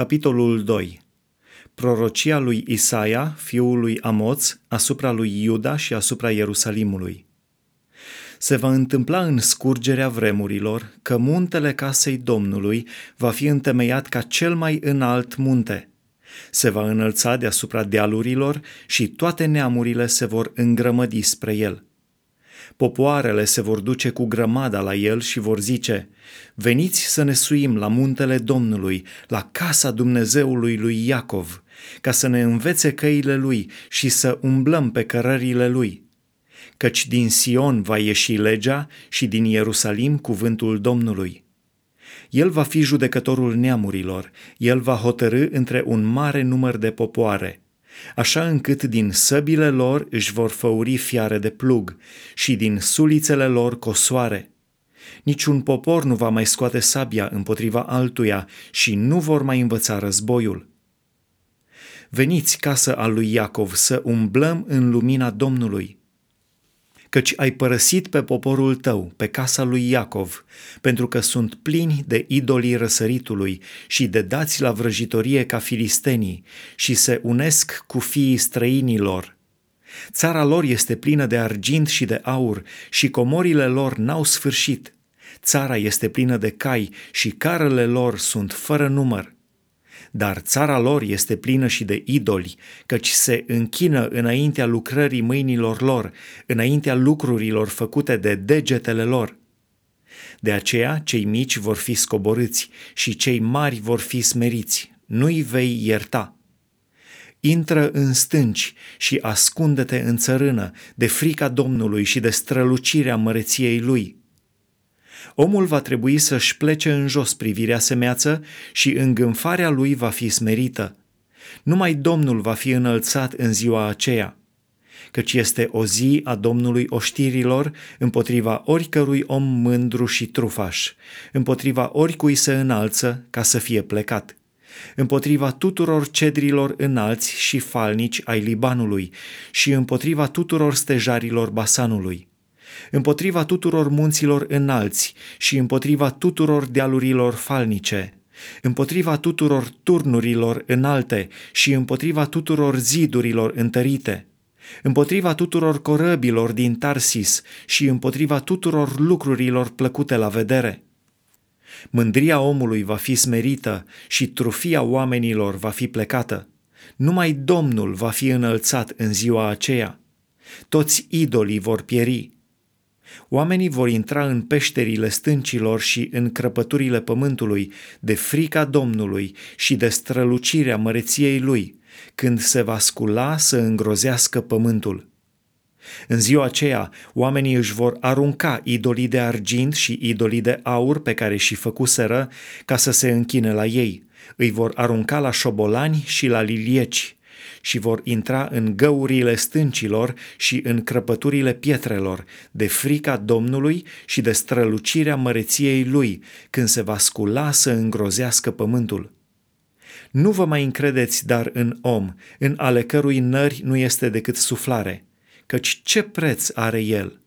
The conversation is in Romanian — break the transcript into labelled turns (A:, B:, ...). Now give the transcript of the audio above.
A: Capitolul 2 Prorocia lui Isaia, fiul lui Amoț, asupra lui Iuda și asupra Ierusalimului. Se va întâmpla în scurgerea vremurilor că muntele casei Domnului va fi întemeiat ca cel mai înalt munte. Se va înălța deasupra dealurilor și toate neamurile se vor îngrămădi spre el – Popoarele se vor duce cu grămada la el și vor zice, veniți să ne suim la muntele Domnului, la casa Dumnezeului lui Iacov, ca să ne învețe căile lui și să umblăm pe cărările lui. Căci din Sion va ieși legea și din Ierusalim cuvântul Domnului. El va fi judecătorul neamurilor, el va hotărâ între un mare număr de popoare – așa încât din săbile lor își vor făuri fiare de plug și din sulițele lor cosoare. Niciun popor nu va mai scoate sabia împotriva altuia și nu vor mai învăța războiul. Veniți, casă al lui Iacov, să umblăm în lumina Domnului căci ai părăsit pe poporul tău, pe casa lui Iacov, pentru că sunt plini de idolii răsăritului și de dați la vrăjitorie ca filistenii și se unesc cu fiii străinilor. Țara lor este plină de argint și de aur și comorile lor n-au sfârșit. Țara este plină de cai și carele lor sunt fără număr dar țara lor este plină și de idoli, căci se închină înaintea lucrării mâinilor lor, înaintea lucrurilor făcute de degetele lor. De aceea cei mici vor fi scoborâți și cei mari vor fi smeriți, nu-i vei ierta. Intră în stânci și ascunde-te în țărână de frica Domnului și de strălucirea măreției Lui – omul va trebui să-și plece în jos privirea semeață și îngânfarea lui va fi smerită. Numai Domnul va fi înălțat în ziua aceea, căci este o zi a Domnului oștirilor împotriva oricărui om mândru și trufaș, împotriva oricui se înalță ca să fie plecat împotriva tuturor cedrilor înalți și falnici ai Libanului și împotriva tuturor stejarilor Basanului împotriva tuturor munților înalți și împotriva tuturor dealurilor falnice, împotriva tuturor turnurilor înalte și împotriva tuturor zidurilor întărite, împotriva tuturor corăbilor din Tarsis și împotriva tuturor lucrurilor plăcute la vedere. Mândria omului va fi smerită și trufia oamenilor va fi plecată. Numai Domnul va fi înălțat în ziua aceea. Toți idolii vor pieri, Oamenii vor intra în peșterile stâncilor și în crăpăturile pământului, de frica Domnului și de strălucirea măreției Lui, când se va scula să îngrozească pământul. În ziua aceea, oamenii își vor arunca idolii de argint și idolii de aur pe care și făcuseră ca să se închine la ei. Îi vor arunca la șobolani și la lilieci și vor intra în găurile stâncilor și în crăpăturile pietrelor, de frica Domnului și de strălucirea măreției Lui, când se va scula să îngrozească pământul. Nu vă mai încredeți dar în om, în ale cărui nări nu este decât suflare, căci ce preț are el?